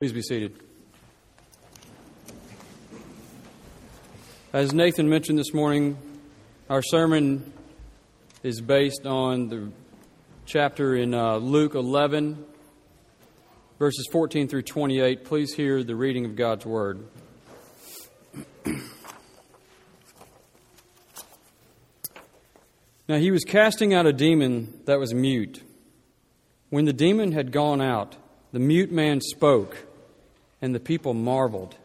Please be seated. As Nathan mentioned this morning, our sermon is based on the chapter in uh, Luke 11, verses 14 through 28. Please hear the reading of God's Word. now he was casting out a demon that was mute. When the demon had gone out, the mute man spoke, and the people marveled.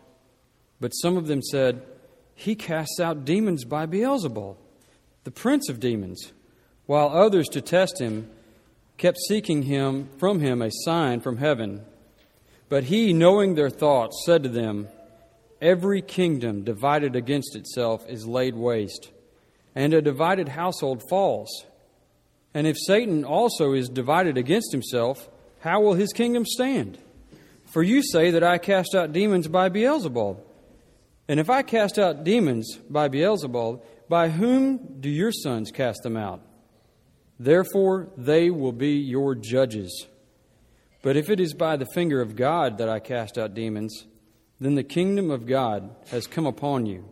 But some of them said, He casts out demons by Beelzebul, the prince of demons, while others, to test him, kept seeking him from him a sign from heaven. But he, knowing their thoughts, said to them, Every kingdom divided against itself is laid waste, and a divided household falls. And if Satan also is divided against himself, how will his kingdom stand? For you say that I cast out demons by Beelzebul. And if I cast out demons by Beelzebul, by whom do your sons cast them out? Therefore they will be your judges. But if it is by the finger of God that I cast out demons, then the kingdom of God has come upon you.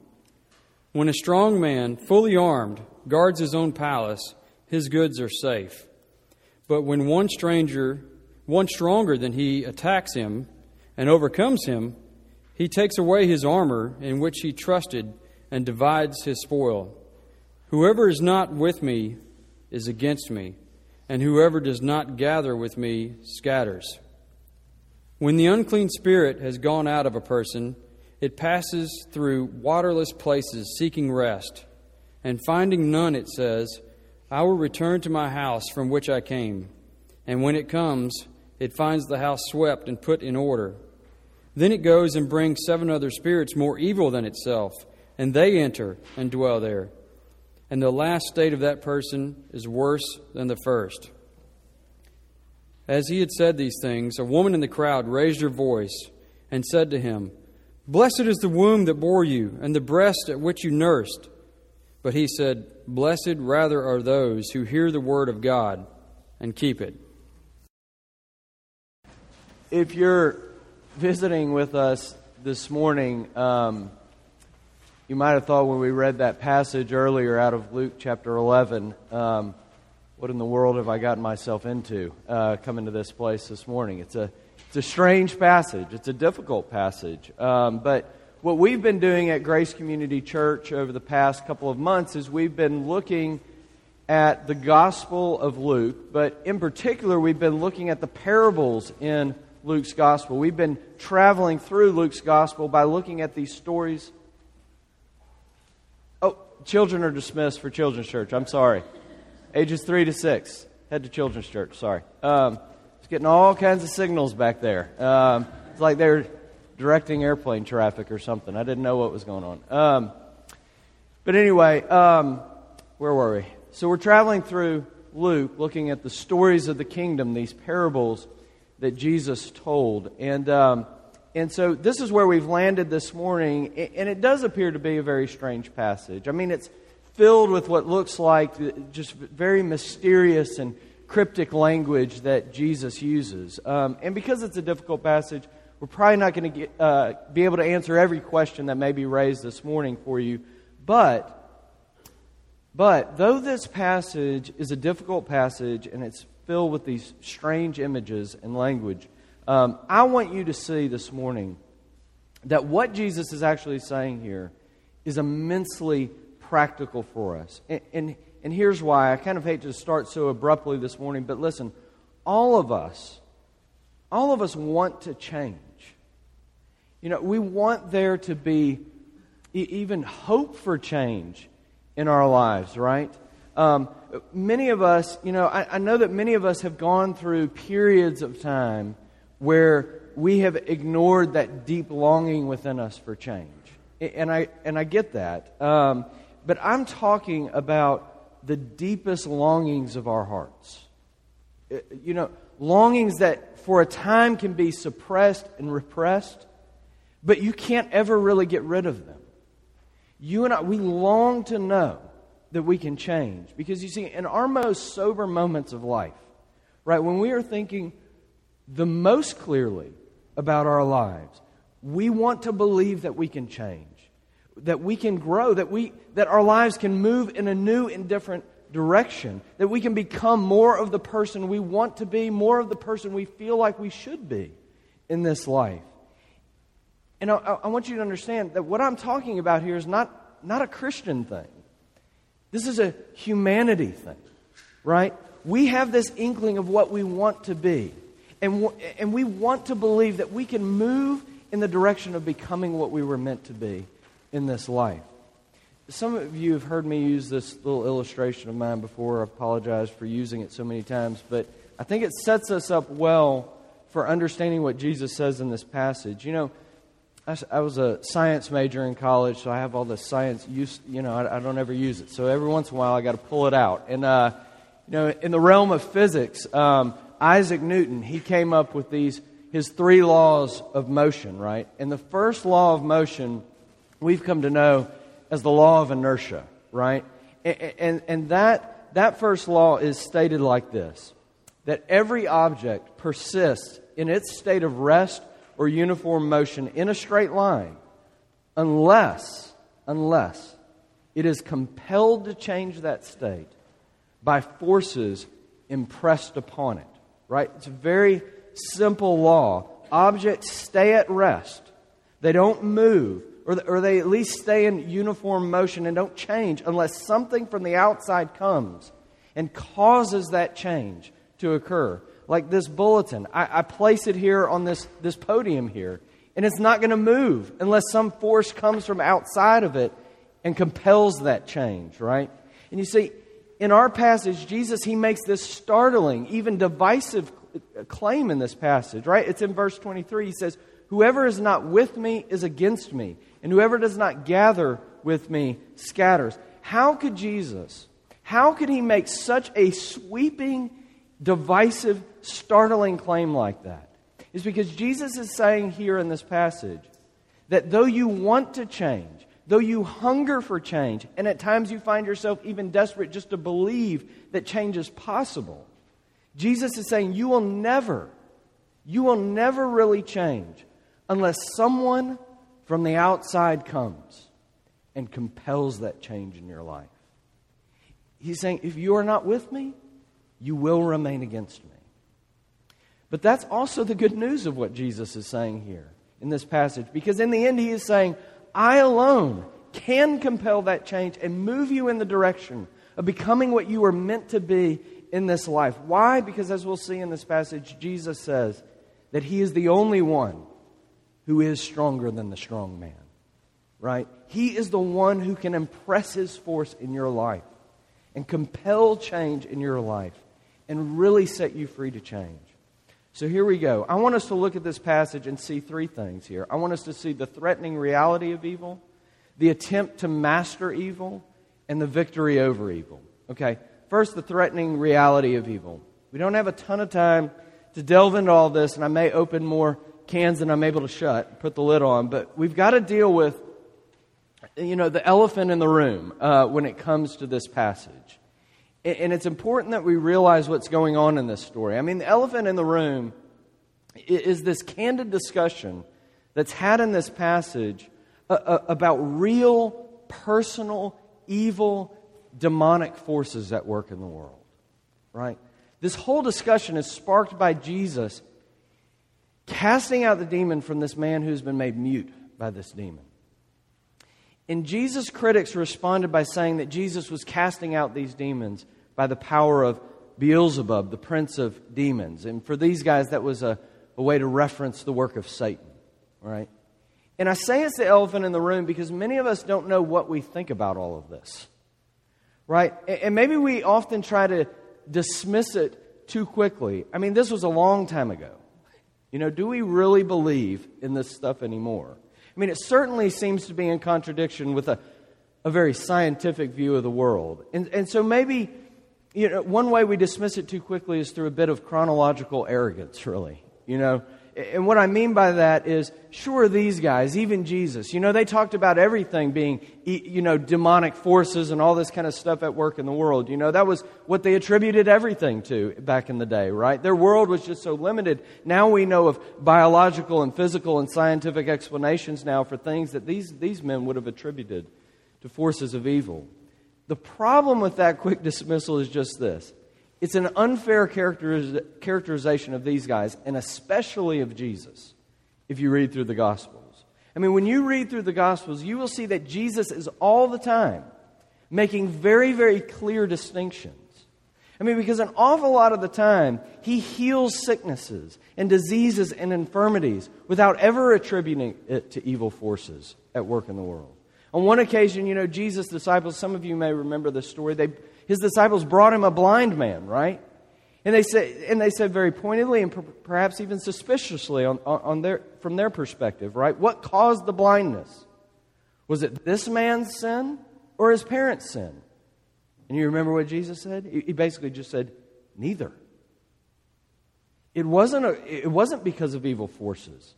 When a strong man, fully armed, guards his own palace, his goods are safe. But when one stranger one stronger than he attacks him and overcomes him, he takes away his armor in which he trusted and divides his spoil. Whoever is not with me is against me, and whoever does not gather with me scatters. When the unclean spirit has gone out of a person, it passes through waterless places seeking rest, and finding none, it says, I will return to my house from which I came. And when it comes, it finds the house swept and put in order. Then it goes and brings seven other spirits more evil than itself, and they enter and dwell there. And the last state of that person is worse than the first. As he had said these things, a woman in the crowd raised her voice and said to him, Blessed is the womb that bore you, and the breast at which you nursed. But he said, Blessed rather are those who hear the word of God and keep it if you're visiting with us this morning, um, you might have thought when we read that passage earlier out of Luke chapter 11, um, what in the world have I gotten myself into uh, coming to this place this morning? It's a, it's a strange passage, it's a difficult passage. Um, but what we've been doing at Grace Community Church over the past couple of months is we've been looking at the Gospel of Luke, but in particular, we've been looking at the parables in Luke's gospel. We've been traveling through Luke's gospel by looking at these stories. Oh, children are dismissed for children's church. I'm sorry. Ages three to six. Head to children's church. Sorry. Um, it's getting all kinds of signals back there. Um, it's like they're directing airplane traffic or something. I didn't know what was going on. Um, but anyway, um, where were we? So we're traveling through Luke, looking at the stories of the kingdom, these parables that Jesus told. And, um, and so this is where we've landed this morning, and it does appear to be a very strange passage. I mean, it's filled with what looks like just very mysterious and cryptic language that Jesus uses. Um, and because it's a difficult passage, we're probably not going to uh, be able to answer every question that may be raised this morning for you. But, but though this passage is a difficult passage and it's filled with these strange images and language. Um, I want you to see this morning that what Jesus is actually saying here is immensely practical for us. And, and, and here's why. I kind of hate to start so abruptly this morning, but listen, all of us, all of us want to change. You know, we want there to be even hope for change in our lives, right? Um, many of us, you know, I, I know that many of us have gone through periods of time where we have ignored that deep longing within us for change. And I, and I get that. Um, but I'm talking about the deepest longings of our hearts. Uh, you know, longings that for a time can be suppressed and repressed, but you can't ever really get rid of them. You and I, we long to know that we can change. Because you see, in our most sober moments of life, right, when we are thinking the most clearly about our lives. We want to believe that we can change, that we can grow, that, we, that our lives can move in a new and different direction, that we can become more of the person we want to be, more of the person we feel like we should be in this life. And I, I want you to understand that what I'm talking about here is not, not a Christian thing. This is a humanity thing, right? We have this inkling of what we want to be. And, and we want to believe that we can move in the direction of becoming what we were meant to be in this life. Some of you have heard me use this little illustration of mine before. I apologize for using it so many times, but I think it sets us up well for understanding what Jesus says in this passage. You know, I, was a science major in college, so I have all the science use. You know, I, I don't ever use it. So every once in a while, I got to pull it out. And uh, you know, in the realm of physics, um, Isaac Newton he came up with these his three laws of motion, right? And the first law of motion we've come to know as the law of inertia, right? And, and, and that, that first law is stated like this that every object persists in its state of rest or uniform motion in a straight line unless, unless it is compelled to change that state by forces impressed upon it. Right? It's a very simple law. Objects stay at rest, they don't move or, or they at least stay in uniform motion and don't change unless something from the outside comes and causes that change to occur. Like this bulletin, I, I place it here on this, this podium here, and it's not going to move unless some force comes from outside of it and compels that change, right? And you see, in our passage, Jesus, he makes this startling, even divisive claim in this passage, right? It's in verse 23. He says, Whoever is not with me is against me, and whoever does not gather with me scatters. How could Jesus, how could he make such a sweeping, divisive, startling claim like that? Is because Jesus is saying here in this passage that though you want to change, though you hunger for change, and at times you find yourself even desperate just to believe that change is possible, Jesus is saying you will never, you will never really change unless someone from the outside comes and compels that change in your life. He's saying, if you are not with me, you will remain against me. But that's also the good news of what Jesus is saying here in this passage, because in the end, he is saying, I alone can compel that change and move you in the direction of becoming what you are meant to be in this life. Why? Because as we'll see in this passage, Jesus says that he is the only one who is stronger than the strong man, right? He is the one who can impress his force in your life and compel change in your life and really set you free to change. So here we go. I want us to look at this passage and see three things here. I want us to see the threatening reality of evil, the attempt to master evil, and the victory over evil. Okay, first, the threatening reality of evil. We don't have a ton of time to delve into all this, and I may open more cans than I'm able to shut, put the lid on. But we've got to deal with, you know, the elephant in the room uh, when it comes to this passage. And it's important that we realize what's going on in this story. I mean, the elephant in the room is this candid discussion that's had in this passage about real, personal, evil, demonic forces at work in the world. Right? This whole discussion is sparked by Jesus casting out the demon from this man who's been made mute by this demon. And Jesus' critics responded by saying that Jesus was casting out these demons by the power of Beelzebub, the prince of demons. And for these guys, that was a, a way to reference the work of Satan, right? And I say it's the elephant in the room because many of us don't know what we think about all of this, right? And maybe we often try to dismiss it too quickly. I mean, this was a long time ago. You know, do we really believe in this stuff anymore? I mean, it certainly seems to be in contradiction with a, a very scientific view of the world. And, and so maybe, you know, one way we dismiss it too quickly is through a bit of chronological arrogance, really. You know, And what I mean by that is, sure, these guys, even Jesus, you know, they talked about everything being, you know, demonic forces and all this kind of stuff at work in the world. You know, that was what they attributed everything to back in the day, right? Their world was just so limited. Now we know of biological and physical and scientific explanations now for things that these, these men would have attributed to forces of evil. The problem with that quick dismissal is just this it's an unfair characterization of these guys, and especially of Jesus, if you read through the Gospels. I mean, when you read through the Gospels, you will see that Jesus is all the time making very, very clear distinctions. I mean, because an awful lot of the time, he heals sicknesses and diseases and infirmities without ever attributing it to evil forces at work in the world. On one occasion, you know, Jesus' disciples, some of you may remember this story, they his disciples brought him a blind man, right? And they said, and they said very pointedly and per- perhaps even suspiciously on, on their, from their perspective, right? What caused the blindness? Was it this man's sin or his parents' sin? And you remember what Jesus said? He basically just said, neither. It wasn't, a, it wasn't because of evil forces.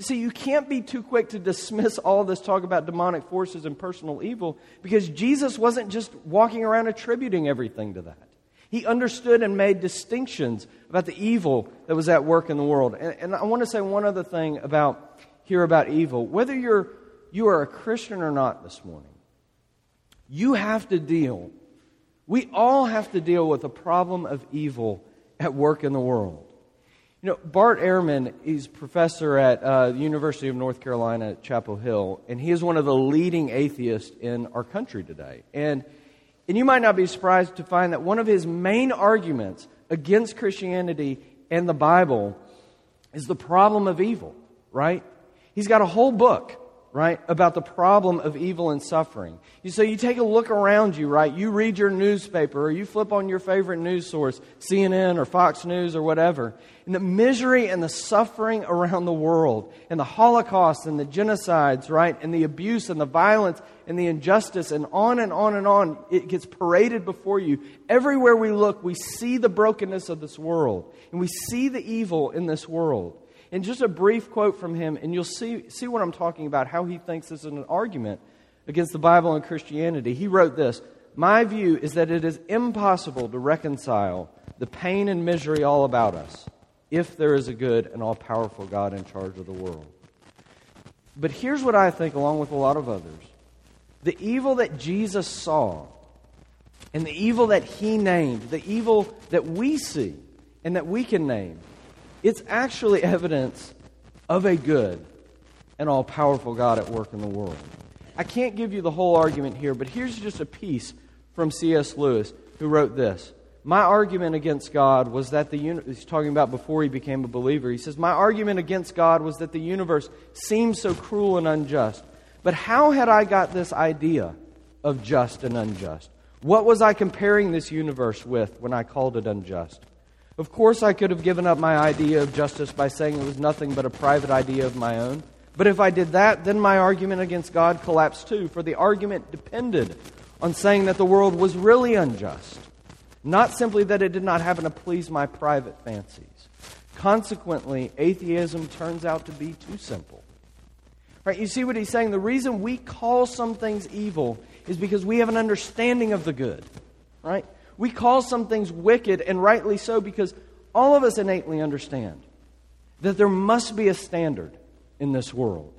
See, you can't be too quick to dismiss all this talk about demonic forces and personal evil because Jesus wasn't just walking around attributing everything to that. He understood and made distinctions about the evil that was at work in the world. And, and I want to say one other thing about here about evil. Whether you're you are a Christian or not this morning, you have to deal. We all have to deal with a problem of evil at work in the world. You know, Bart Ehrman, is professor at uh, the University of North Carolina at Chapel Hill, and he is one of the leading atheists in our country today. And, and you might not be surprised to find that one of his main arguments against Christianity and the Bible is the problem of evil, right? He's got a whole book right, about the problem of evil and suffering. You, so you take a look around you, right? You read your newspaper or you flip on your favorite news source, CNN or Fox News or whatever, and the misery and the suffering around the world, and the Holocaust and the genocides, right, and the abuse and the violence and the injustice, and on and on and on, it gets paraded before you. Everywhere we look, we see the brokenness of this world, and we see the evil in this world. And just a brief quote from him, and you'll see, see what I'm talking about, how he thinks this is an argument against the Bible and Christianity. He wrote this My view is that it is impossible to reconcile the pain and misery all about us if there is a good and all powerful God in charge of the world. But here's what I think, along with a lot of others the evil that Jesus saw and the evil that he named, the evil that we see and that we can name, it's actually evidence of a good and all powerful God at work in the world. I can't give you the whole argument here, but here's just a piece from C.S. Lewis who wrote this. My argument against God was that the uni- he's talking about before he became a believer. He says, My argument against God was that the universe seemed so cruel and unjust. But how had I got this idea of just and unjust? What was I comparing this universe with when I called it unjust? Of course, I could have given up my idea of justice by saying it was nothing but a private idea of my own. But if I did that, then my argument against God collapsed too, for the argument depended on saying that the world was really unjust, not simply that it did not happen to please my private fancies. Consequently, atheism turns out to be too simple. Right? You see what he's saying? The reason we call some things evil is because we have an understanding of the good. Right? We call some things wicked, and rightly so, because all of us innately understand that there must be a standard in this world.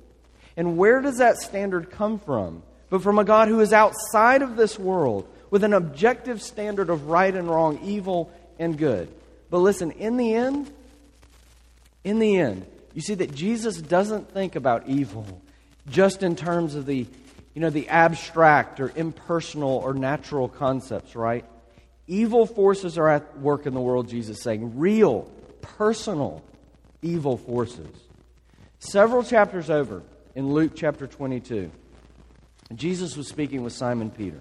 And where does that standard come from? But from a God who is outside of this world with an objective standard of right and wrong, evil and good. But listen, in the end, in the end, you see that Jesus doesn't think about evil just in terms of the, you know, the abstract or impersonal or natural concepts, right? Evil forces are at work in the world, Jesus saying. Real, personal evil forces. Several chapters over in Luke chapter 22, Jesus was speaking with Simon Peter.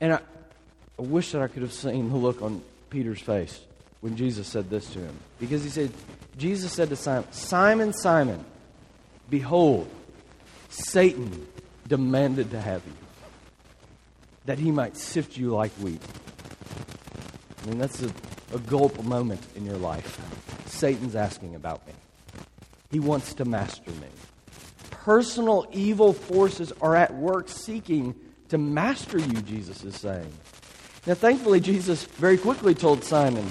And I, I wish that I could have seen the look on Peter's face when Jesus said this to him. Because he said, Jesus said to Simon, Simon, Simon, behold, Satan demanded to have you that he might sift you like wheat. I mean, that's a a gulp moment in your life. Satan's asking about me. He wants to master me. Personal evil forces are at work seeking to master you, Jesus is saying. Now, thankfully, Jesus very quickly told Simon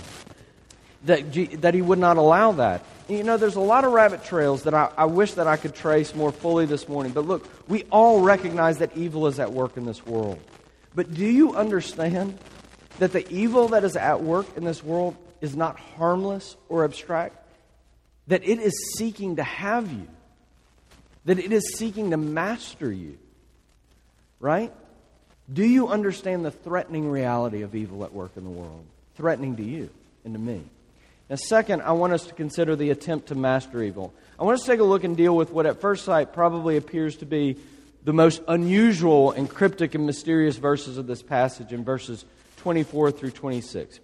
that, G- that he would not allow that. You know, there's a lot of rabbit trails that I, I wish that I could trace more fully this morning. But look, we all recognize that evil is at work in this world. But do you understand that the evil that is at work in this world is not harmless or abstract? That it is seeking to have you, that it is seeking to master you. Right? Do you understand the threatening reality of evil at work in the world? Threatening to you and to me. Now, second, I want us to consider the attempt to master evil. I want us to take a look and deal with what at first sight probably appears to be the most unusual and cryptic and mysterious verses of this passage in verses 24 through 26.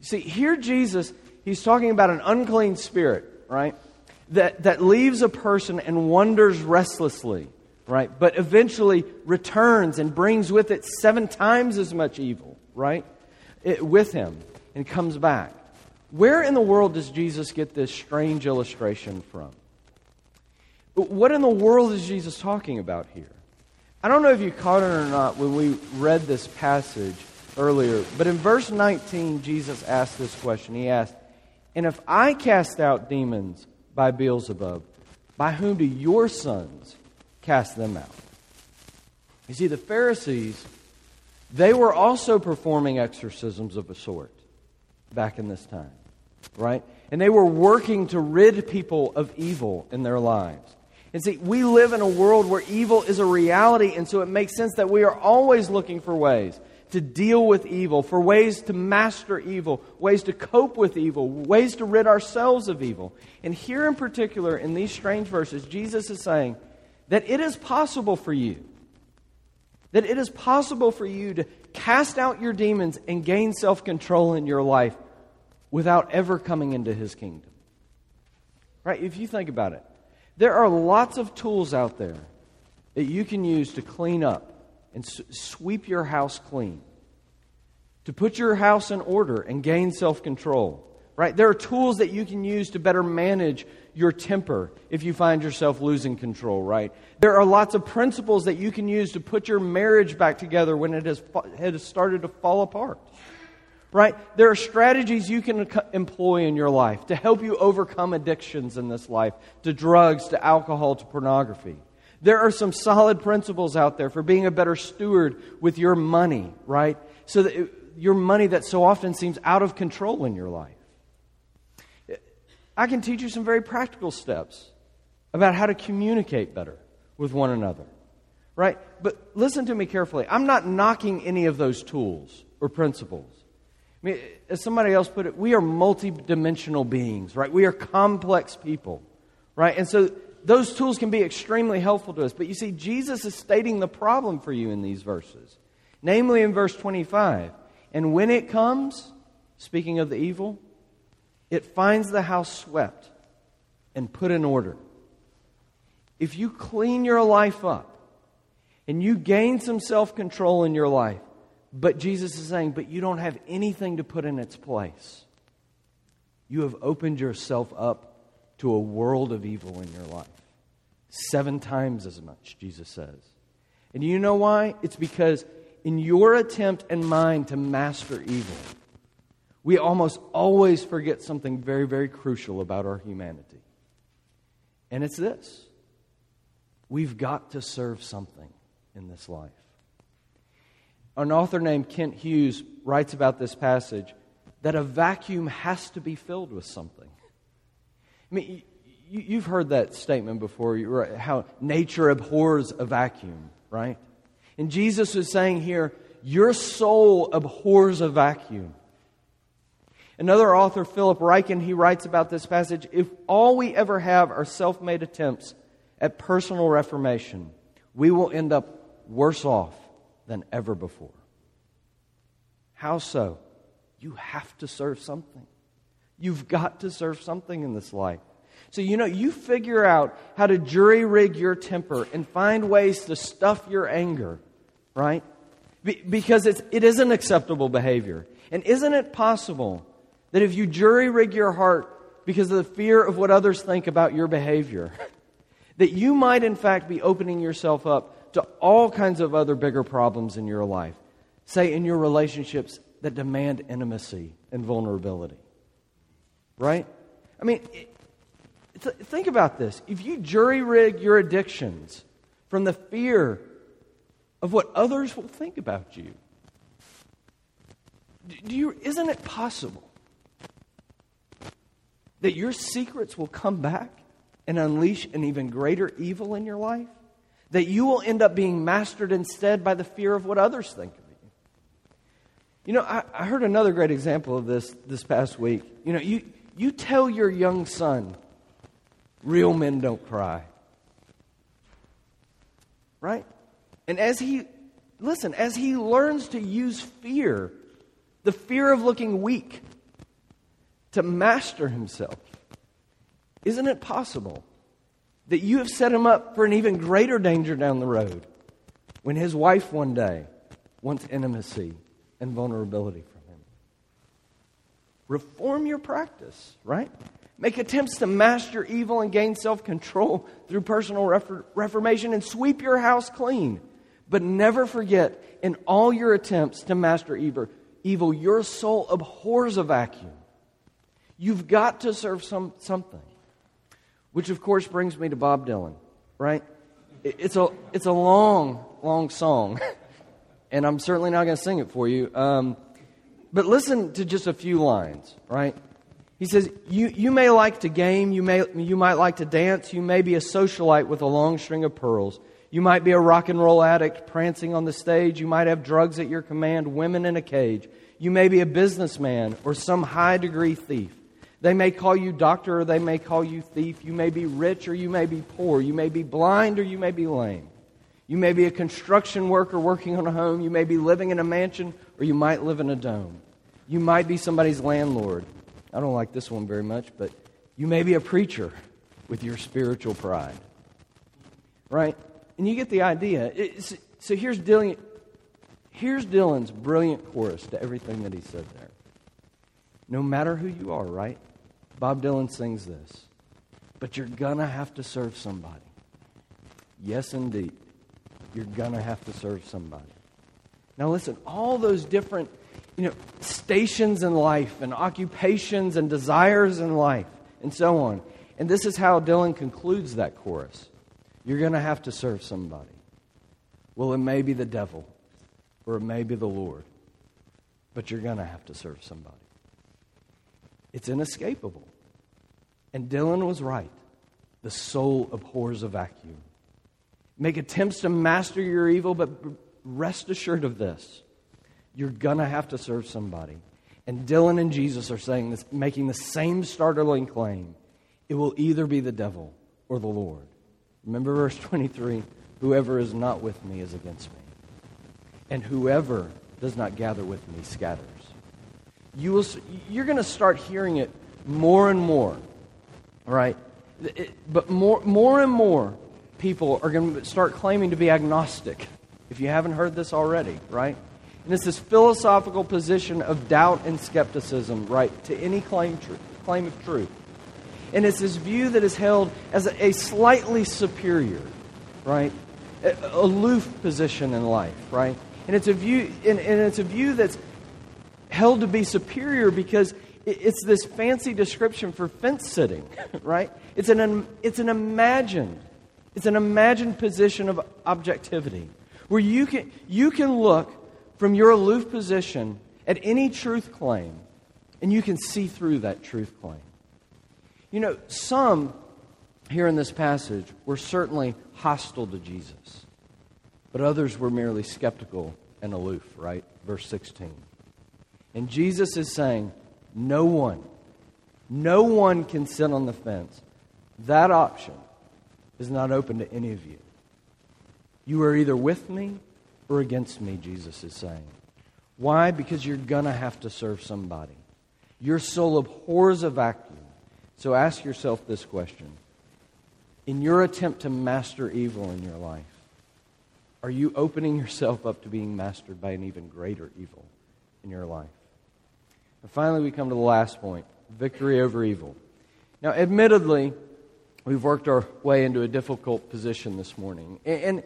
You see, here Jesus, he's talking about an unclean spirit, right? That, that leaves a person and wanders restlessly, right? But eventually returns and brings with it seven times as much evil, right? It, with him and comes back. Where in the world does Jesus get this strange illustration from? What in the world is Jesus talking about here? I don't know if you caught it or not when we read this passage earlier, but in verse 19, Jesus asked this question. He asked, And if I cast out demons by Beelzebub, by whom do your sons cast them out? You see, the Pharisees, they were also performing exorcisms of a sort back in this time, right? And they were working to rid people of evil in their lives. And see, we live in a world where evil is a reality, and so it makes sense that we are always looking for ways to deal with evil, for ways to master evil, ways to cope with evil, ways to rid ourselves of evil. And here in particular, in these strange verses, Jesus is saying that it is possible for you, that it is possible for you to cast out your demons and gain self control in your life without ever coming into his kingdom. Right? If you think about it, there are lots of tools out there that you can use to clean up and sweep your house clean, to put your house in order and gain self control. Right? There are tools that you can use to better manage your temper if you find yourself losing control, right? There are lots of principles that you can use to put your marriage back together when it has, it has started to fall apart. Right? There are strategies you can employ in your life to help you overcome addictions in this life, to drugs, to alcohol, to pornography. There are some solid principles out there for being a better steward with your money, right? So that it, your money that so often seems out of control in your life. I can teach you some very practical steps about how to communicate better with one another. Right? But listen to me carefully. I'm not knocking any of those tools or principles. I mean, as somebody else put it, we are multidimensional beings, right? We are complex people, right? And so those tools can be extremely helpful to us. But you see, Jesus is stating the problem for you in these verses. Namely, in verse 25. And when it comes, speaking of the evil, it finds the house swept and put in order. If you clean your life up and you gain some self control in your life, but Jesus is saying, but you don't have anything to put in its place, you have opened yourself up to a world of evil in your life. Seven times as much, Jesus says. And you know why? It's because in your attempt and mine to master evil, we almost always forget something very, very crucial about our humanity. And it's this we've got to serve something in this life. An author named Kent Hughes writes about this passage that a vacuum has to be filled with something. I mean, you, have heard that statement before, how nature abhors a vacuum, right? And Jesus is saying here, your soul abhors a vacuum. Another author, Philip Ryken, he writes about this passage if all we ever have are self made attempts at personal reformation, we will end up worse off than ever before. How so? You have to serve something. You've got to serve something in this life. So, you know, you figure out how to jury rig your temper and find ways to stuff your anger, right? Be- because it's, it isn't acceptable behavior. And isn't it possible That if you jury rig your heart because of the fear of what others think about your behavior, that you might in fact be opening yourself up to all kinds of other bigger problems in your life. Say, in your relationships that demand intimacy and vulnerability. Right? I mean, th- think about this. If you jury rig your addictions from the fear of what others will think about you, do you, isn't it possible that your secrets will come back and unleash an even greater evil in your life? That you will end up being mastered instead by the fear of what others think of you. You know, I, I heard another great example of this this past week. You know, you, you tell your young son, real men don't cry. Right? And as he, listen, as he learns to use fear, the fear of looking weak, to master himself, isn't it possible that you have set him up for an even greater danger down the road when his wife one day wants intimacy and vulnerability from him? Reform your practice, right? Make attempts to master evil and gain self control through personal reformation and sweep your house clean. But never forget, in all your attempts to master evil, evil your soul abhors a vacuum. You've got to serve some, something. Which, of course, brings me to Bob Dylan, right? It's a, it's a long, long song, and I'm certainly not going to sing it for you. Um, but listen to just a few lines, right? He says, you, you may like to game, you, may, you might like to dance, you may be a socialite with a long string of pearls. You might be a rock and roll addict prancing on the stage. You might have drugs at your command, women in a cage. You may be a businessman or some high degree thief. They may call you doctor or they may call you thief. You may be rich or you may be poor. You may be blind or you may be lame. You may be a construction worker working on a home. You may be living in a mansion or you might live in a dome. You might be somebody's landlord. I don't like this one very much, but you may be a preacher with your spiritual pride. Right? And you get the idea. It's, so here's Dylan, here's Dylan's brilliant chorus to everything that he said there. No matter who you are, right? Bob Dylan sings this. But you're going to have to serve somebody. Yes, indeed. You're going to have to serve somebody. Now, listen, all those different you know, stations in life and occupations and desires in life and so on. And this is how Dylan concludes that chorus. You're going to have to serve somebody. Well, it may be the devil or it may be the Lord, but you're going to have to serve somebody. It's inescapable. And Dylan was right. The soul abhors a vacuum. Make attempts to master your evil, but rest assured of this you're going to have to serve somebody. And Dylan and Jesus are saying this, making the same startling claim. It will either be the devil or the Lord. Remember verse 23 Whoever is not with me is against me, and whoever does not gather with me scatters you will, you're going to start hearing it more and more, right? It, but more, more and more people are going to start claiming to be agnostic, if you haven't heard this already, right? And it's this philosophical position of doubt and skepticism, right, to any claim, tr- claim of truth. And it's this view that is held as a, a slightly superior, right, a, aloof position in life, right? And it's a view, and, and it's a view that's held to be superior because it's this fancy description for fence sitting, right? It's an, it's an imagined, it's an imagined position of objectivity where you can, you can look from your aloof position at any truth claim and you can see through that truth claim. You know, some here in this passage were certainly hostile to Jesus, but others were merely skeptical and aloof, right? Verse 16. And Jesus is saying, no one, no one can sit on the fence. That option is not open to any of you. You are either with me or against me, Jesus is saying. Why? Because you're going to have to serve somebody. Your soul abhors a vacuum. So ask yourself this question In your attempt to master evil in your life, are you opening yourself up to being mastered by an even greater evil in your life? And finally, we come to the last point victory over evil. Now, admittedly, we've worked our way into a difficult position this morning. And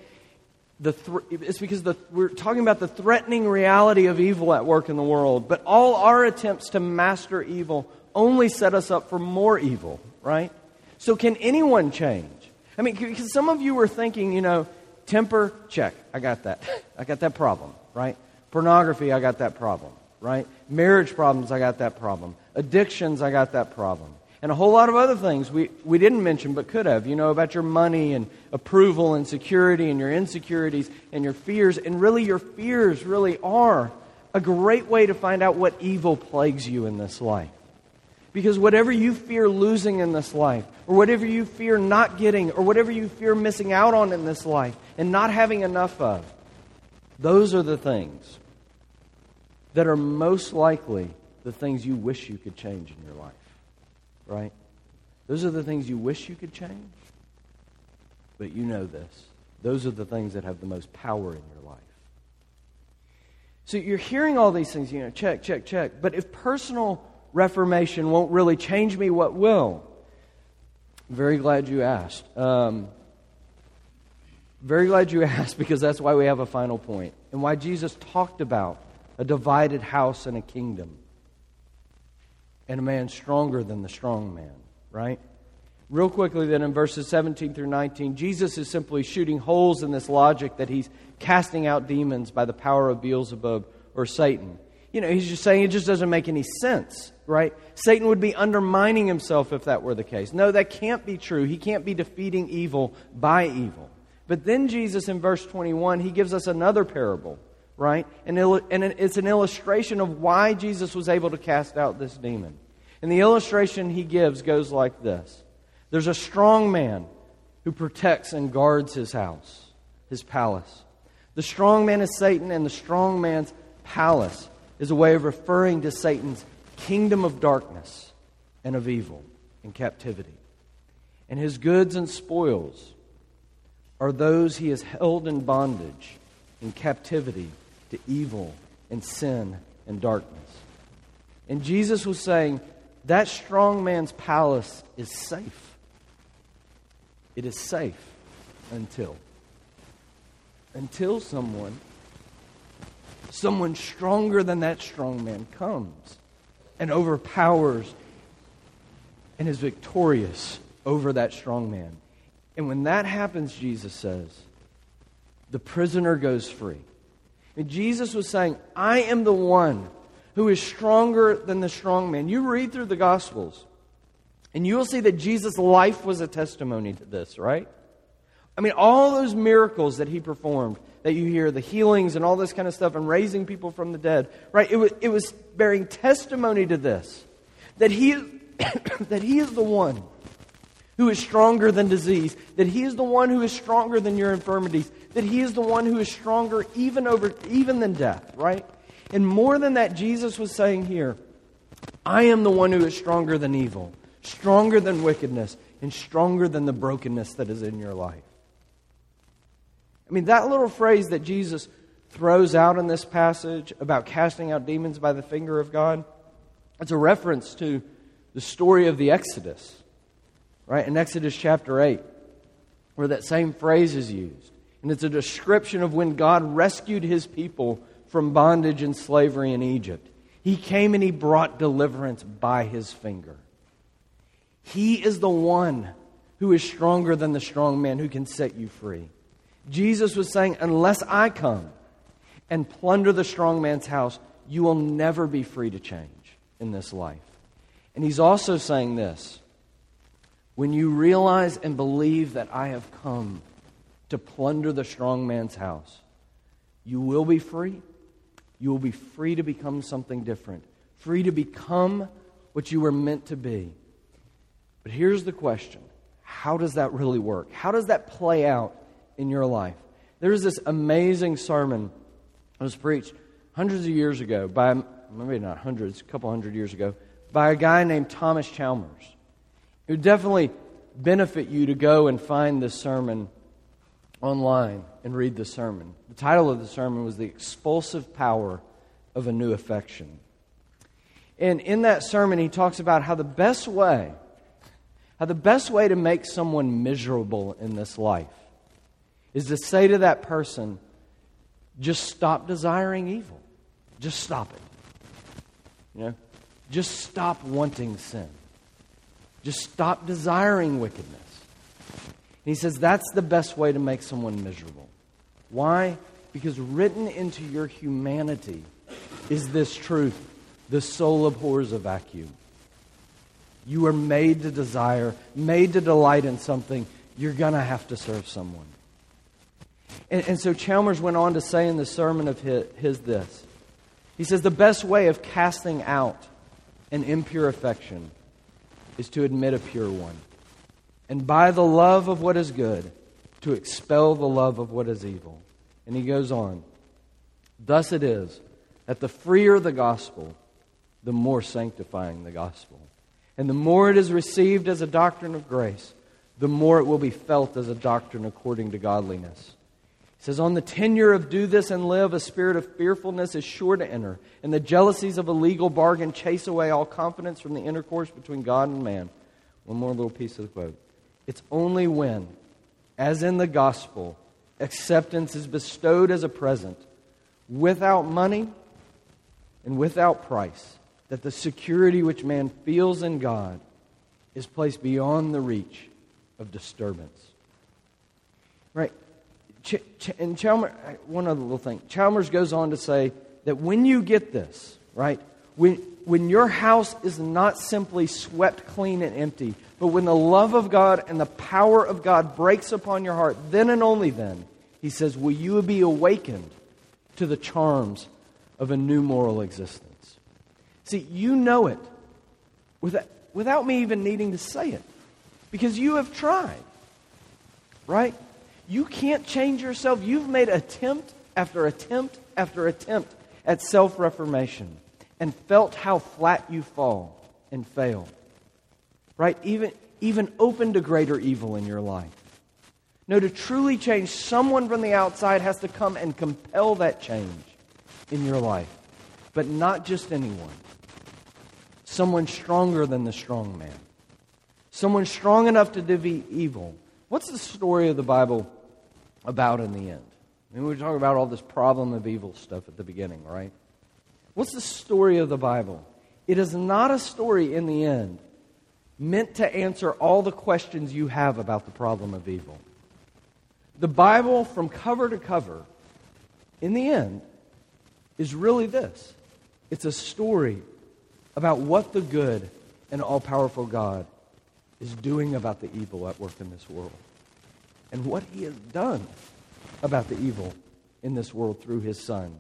the th- it's because the, we're talking about the threatening reality of evil at work in the world. But all our attempts to master evil only set us up for more evil, right? So, can anyone change? I mean, because some of you were thinking, you know, temper, check. I got that. I got that problem, right? Pornography, I got that problem, right? Marriage problems, I got that problem. Addictions, I got that problem. And a whole lot of other things we, we didn't mention but could have. You know, about your money and approval and security and your insecurities and your fears. And really, your fears really are a great way to find out what evil plagues you in this life. Because whatever you fear losing in this life, or whatever you fear not getting, or whatever you fear missing out on in this life and not having enough of, those are the things that are most likely the things you wish you could change in your life. Right? Those are the things you wish you could change. But you know this. Those are the things that have the most power in your life. So you're hearing all these things, you know, check, check, check. But if personal reformation won't really change me, what will? Very glad you asked. Um, very glad you asked because that's why we have a final point and why Jesus talked about a divided house and a kingdom and a man stronger than the strong man, right? Real quickly, then, in verses 17 through 19, Jesus is simply shooting holes in this logic that he's casting out demons by the power of Beelzebub or Satan. You know, he's just saying it just doesn't make any sense, right? Satan would be undermining himself if that were the case. No, that can't be true. He can't be defeating evil by evil. But then Jesus, in verse 21, he gives us another parable, right? And it's an illustration of why Jesus was able to cast out this demon. And the illustration he gives goes like this There's a strong man who protects and guards his house, his palace. The strong man is Satan, and the strong man's palace is a way of referring to Satan's kingdom of darkness and of evil and captivity. And his goods and spoils are those he has held in bondage, in captivity to evil and sin and darkness. And Jesus was saying, that strong man's palace is safe. It is safe until until someone someone stronger than that strong man comes and overpowers and is victorious over that strong man. And when that happens, Jesus says, the prisoner goes free. And Jesus was saying, I am the one who is stronger than the strong man. You read through the Gospels, and you will see that Jesus' life was a testimony to this, right? I mean, all those miracles that he performed, that you hear, the healings and all this kind of stuff, and raising people from the dead, right? It was, it was bearing testimony to this that he, that he is the one who is stronger than disease, that he is the one who is stronger than your infirmities, that he is the one who is stronger even over even than death, right? And more than that, Jesus was saying here, I am the one who is stronger than evil, stronger than wickedness, and stronger than the brokenness that is in your life. I mean, that little phrase that Jesus throws out in this passage about casting out demons by the finger of God, it's a reference to the story of the Exodus, right? In Exodus chapter 8, where that same phrase is used. And it's a description of when God rescued his people from bondage and slavery in Egypt. He came and he brought deliverance by his finger. He is the one who is stronger than the strong man who can set you free. Jesus was saying, Unless I come and plunder the strong man's house, you will never be free to change in this life. And he's also saying this when you realize and believe that I have come to plunder the strong man's house, you will be free you will be free to become something different, free to become what you were meant to be. But here's the question How does that really work? How does that play out in your life? There's this amazing sermon that was preached hundreds of years ago by, maybe not hundreds, a couple hundred years ago, by a guy named Thomas Chalmers. It would definitely benefit you to go and find this sermon online and read the sermon. The title of the sermon was The Expulsive Power of a New Affection. And in that sermon, he talks about how the best way, how the best way to make someone miserable in this life is to say to that person, just stop desiring evil. Just stop it. You know, just stop wanting sin. Just stop desiring wickedness. He says that's the best way to make someone miserable. Why? Because written into your humanity is this truth the soul abhors a vacuum. You are made to desire, made to delight in something. You're going to have to serve someone. And, and, so Chalmers went on to say in the sermon of his, his this He says, The best way of casting out an impure affection is to admit a pure one. And by the love of what is good, to expel the love of what is evil. And he goes on Thus it is that the freer the gospel, the more sanctifying the gospel. And the more it is received as a doctrine of grace, the more it will be felt as a doctrine according to godliness. He says, On the tenure of do this and live, a spirit of fearfulness is sure to enter, and the jealousies of a legal bargain chase away all confidence from the intercourse between God and man. One more little piece of the quote. It's only when, as in the gospel, acceptance is bestowed as a present, without money and without price, that the security which man feels in God is placed beyond the reach of disturbance. Right? Ch- Ch- and Chalmers, one other little thing. Chalmers goes on to say that when you get this, right, when, when your house is not simply swept clean and empty, but when the love of God and the power of God breaks upon your heart, then and only then, he says, will you be awakened to the charms of a new moral existence. See, you know it without, without me even needing to say it because you have tried, right? You can't change yourself. You've made attempt after attempt after attempt at self reformation and felt how flat you fall and fail, right? Even, even open to greater evil in your life. No, to truly change, someone from the outside has to come and compel that change in your life, but not just anyone. Someone stronger than the strong man. Someone strong enough to defeat evil. What's the story of the Bible about in the end? I mean, we were talking about all this problem of evil stuff at the beginning, right? What's the story of the Bible? It is not a story in the end meant to answer all the questions you have about the problem of evil. The Bible, from cover to cover, in the end, is really this it's a story about what the good and all powerful God is doing about the evil at work in this world and what he has done about the evil in this world through his son.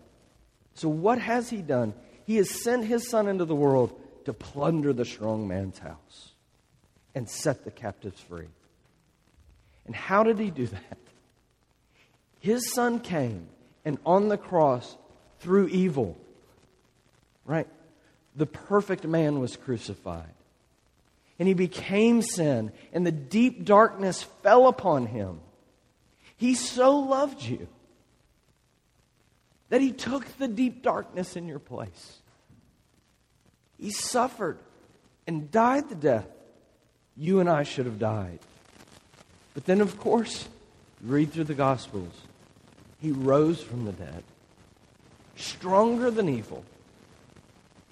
So, what has he done? He has sent his son into the world to plunder the strong man's house and set the captives free. And how did he do that? His son came and on the cross through evil. Right? The perfect man was crucified. And he became sin, and the deep darkness fell upon him. He so loved you that he took the deep darkness in your place. He suffered and died the death you and I should have died. But then, of course, read through the Gospels. He rose from the dead stronger than evil,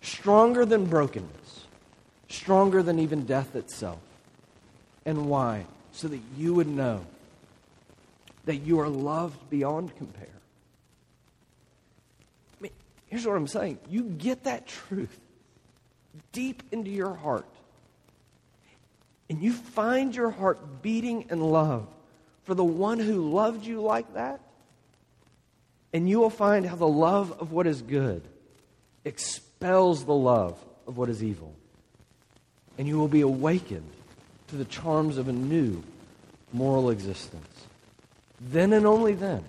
stronger than brokenness, stronger than even death itself. And why? So that you would know that you are loved beyond compare. I mean, here's what I'm saying you get that truth deep into your heart, and you find your heart beating in love for the one who loved you like that and you will find how the love of what is good expels the love of what is evil. And you will be awakened to the charms of a new moral existence. Then and only then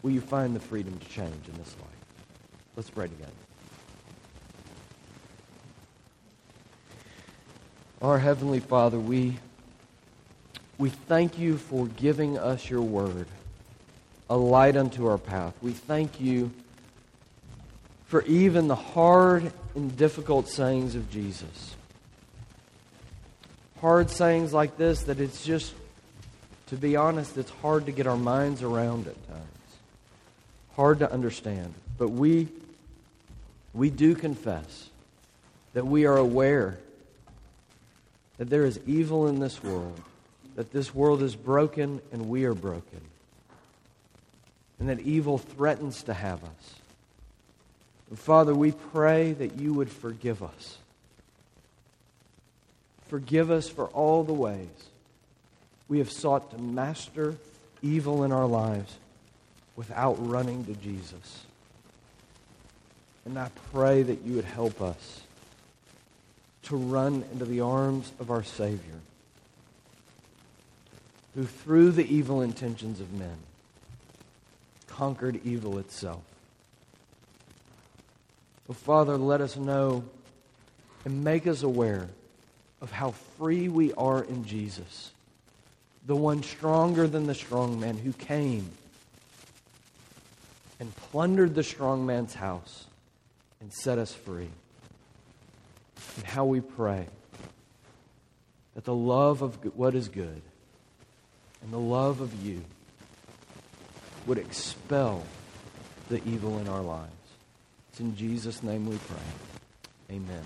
will you find the freedom to change in this life. Let's pray together. Our Heavenly Father, we, we thank you for giving us your word a light unto our path. We thank you for even the hard and difficult sayings of Jesus. Hard sayings like this that it's just, to be honest, it's hard to get our minds around at times. Hard to understand. But we, we do confess that we are aware that there is evil in this world, that this world is broken and we are broken, and that evil threatens to have us. And Father, we pray that you would forgive us. Forgive us for all the ways we have sought to master evil in our lives without running to Jesus. And I pray that you would help us to run into the arms of our Savior, who through the evil intentions of men conquered evil itself. Oh, Father, let us know and make us aware of how free we are in Jesus, the one stronger than the strong man who came and plundered the strong man's house and set us free. And how we pray that the love of what is good and the love of you would expel the evil in our lives. It's in Jesus' name we pray. Amen.